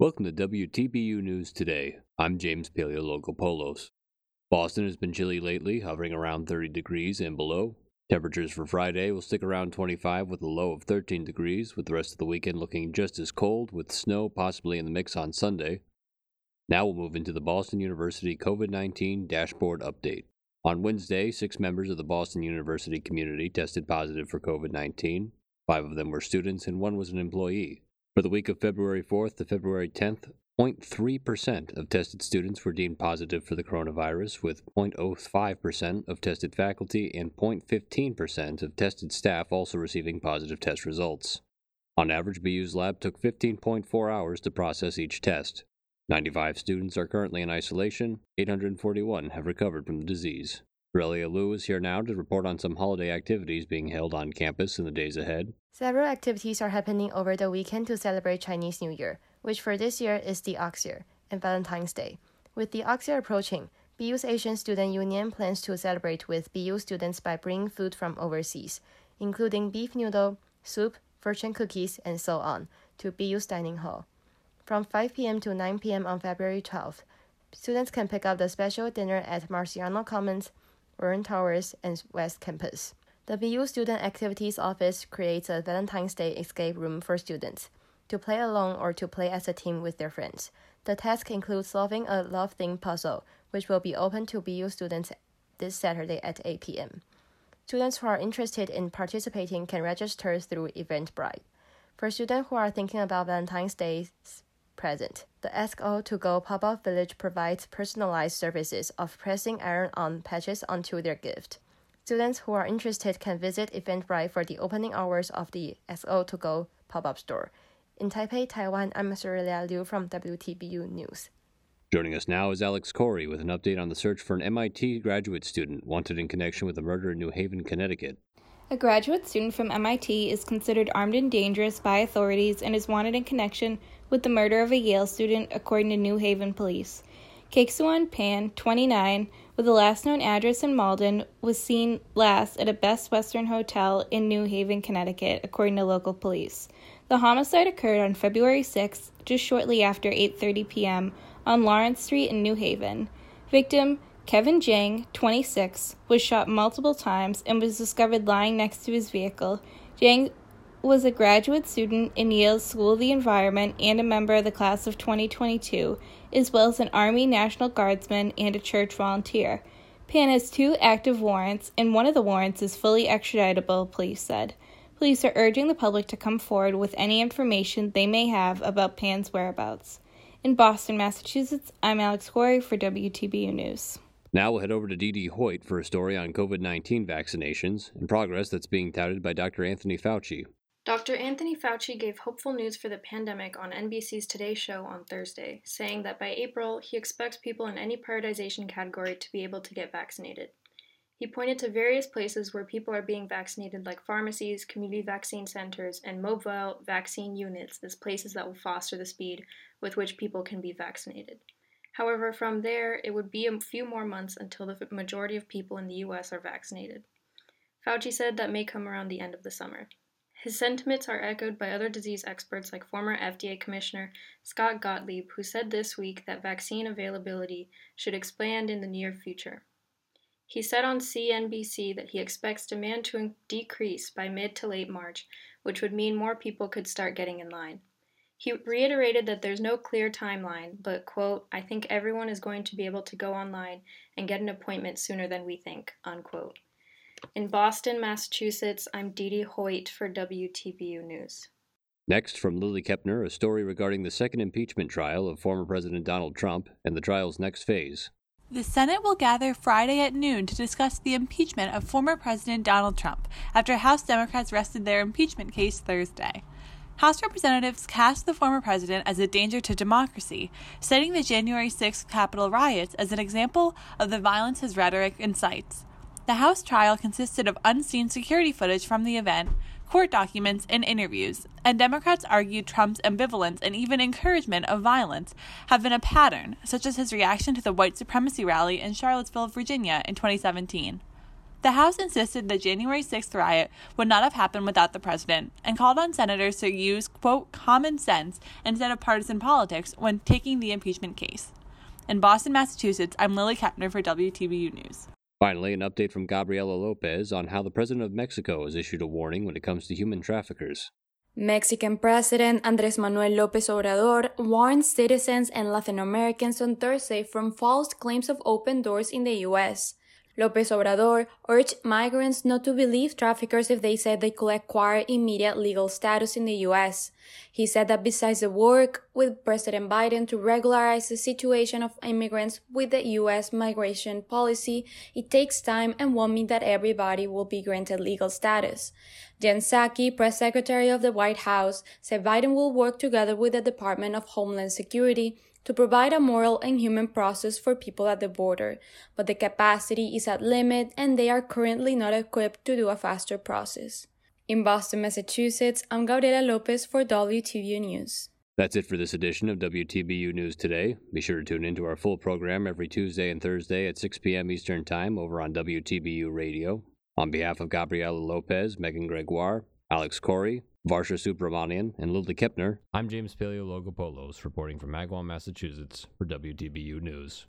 Welcome to WTBU News Today. I'm James Paleologopoulos. Boston has been chilly lately, hovering around 30 degrees and below. Temperatures for Friday will stick around 25 with a low of 13 degrees, with the rest of the weekend looking just as cold, with snow possibly in the mix on Sunday. Now we'll move into the Boston University COVID 19 dashboard update. On Wednesday, six members of the Boston University community tested positive for COVID 19. Five of them were students, and one was an employee. For the week of February 4th to February 10th, 0.3% of tested students were deemed positive for the coronavirus, with 0.05% of tested faculty and 0.15% of tested staff also receiving positive test results. On average, BU's lab took 15.4 hours to process each test. 95 students are currently in isolation, 841 have recovered from the disease. Aurelia Liu is here now to report on some holiday activities being held on campus in the days ahead. Several activities are happening over the weekend to celebrate Chinese New Year, which for this year is the Ox Year, and Valentine's Day. With the Ox Year approaching, BU's Asian Student Union plans to celebrate with BU students by bringing food from overseas, including beef noodle, soup, fortune cookies, and so on, to BU's dining hall. From 5 p.m. to 9 p.m. on February 12th, students can pick up the special dinner at Marciano Commons, Warren Towers, and West Campus. The BU Student Activities Office creates a Valentine's Day escape room for students to play alone or to play as a team with their friends. The task includes solving a love themed puzzle, which will be open to BU students this Saturday at 8 p.m. Students who are interested in participating can register through Eventbrite. For students who are thinking about Valentine's Day's present, the Ask All to Go pop up village provides personalized services of pressing iron on patches onto their gift. Students who are interested can visit Eventbrite for the opening hours of the SO to Go pop-up store. In Taipei, Taiwan, I'm Aurelia Liu from WTBU News. Joining us now is Alex Corey with an update on the search for an MIT graduate student wanted in connection with a murder in New Haven, Connecticut. A graduate student from MIT is considered armed and dangerous by authorities and is wanted in connection with the murder of a Yale student, according to New Haven police. Kexuan Pan, 29, with the last known address in Malden, was seen last at a Best Western hotel in New Haven, Connecticut, according to local police. The homicide occurred on February 6, just shortly after 8:30 p.m. on Lawrence Street in New Haven. Victim Kevin Jiang, 26, was shot multiple times and was discovered lying next to his vehicle. Jiang was a graduate student in Yale's School of the Environment and a member of the class of 2022, as well as an Army National Guardsman and a church volunteer. Pan has two active warrants, and one of the warrants is fully extraditable, police said. Police are urging the public to come forward with any information they may have about Pan's whereabouts. In Boston, Massachusetts, I'm Alex Corey for WTBU News. Now we'll head over to Dee Hoyt for a story on COVID 19 vaccinations and progress that's being touted by Dr. Anthony Fauci. Dr. Anthony Fauci gave hopeful news for the pandemic on NBC's Today Show on Thursday, saying that by April, he expects people in any prioritization category to be able to get vaccinated. He pointed to various places where people are being vaccinated, like pharmacies, community vaccine centers, and mobile vaccine units, as places that will foster the speed with which people can be vaccinated. However, from there, it would be a few more months until the majority of people in the U.S. are vaccinated. Fauci said that may come around the end of the summer. His sentiments are echoed by other disease experts like former FDA Commissioner Scott Gottlieb, who said this week that vaccine availability should expand in the near future. He said on CNBC that he expects demand to decrease by mid to late March, which would mean more people could start getting in line. He reiterated that there's no clear timeline, but, quote, I think everyone is going to be able to go online and get an appointment sooner than we think, unquote. In Boston, Massachusetts, I'm Dee Dee Hoyt for WTBU News. Next, from Lily Kepner, a story regarding the second impeachment trial of former President Donald Trump and the trial's next phase. The Senate will gather Friday at noon to discuss the impeachment of former President Donald Trump after House Democrats rested their impeachment case Thursday. House representatives cast the former president as a danger to democracy, citing the January 6th Capitol riots as an example of the violence his rhetoric incites. The House trial consisted of unseen security footage from the event, court documents, and interviews, and Democrats argued Trump's ambivalence and even encouragement of violence have been a pattern, such as his reaction to the white supremacy rally in Charlottesville, Virginia in 2017. The House insisted the January 6th riot would not have happened without the president and called on senators to use, quote, common sense instead of partisan politics when taking the impeachment case. In Boston, Massachusetts, I'm Lily Kepner for WTBU News. Finally, an update from Gabriela Lopez on how the President of Mexico has issued a warning when it comes to human traffickers. Mexican President Andrés Manuel López Obrador warned citizens and Latin Americans on Thursday from false claims of open doors in the U.S. López Obrador urged migrants not to believe traffickers if they said they could acquire immediate legal status in the U.S. He said that besides the work with President Biden to regularize the situation of immigrants with the U.S. migration policy, it takes time and won't mean that everybody will be granted legal status. Jen Psaki, press secretary of the White House, said Biden will work together with the Department of Homeland Security to provide a moral and human process for people at the border, but the capacity is at limit and they are currently not equipped to do a faster process. In Boston, Massachusetts, I'm Gabriela Lopez for WTBU News. That's it for this edition of WTBU News Today. Be sure to tune into our full program every Tuesday and Thursday at 6 p.m. Eastern Time over on WTBU Radio. On behalf of Gabriela Lopez, Megan Gregoire, Alex Corey, Varsha Subramanian, and Lily Kepner. I'm James Paleologopoulos reporting from Magwell, Massachusetts for WTBU News.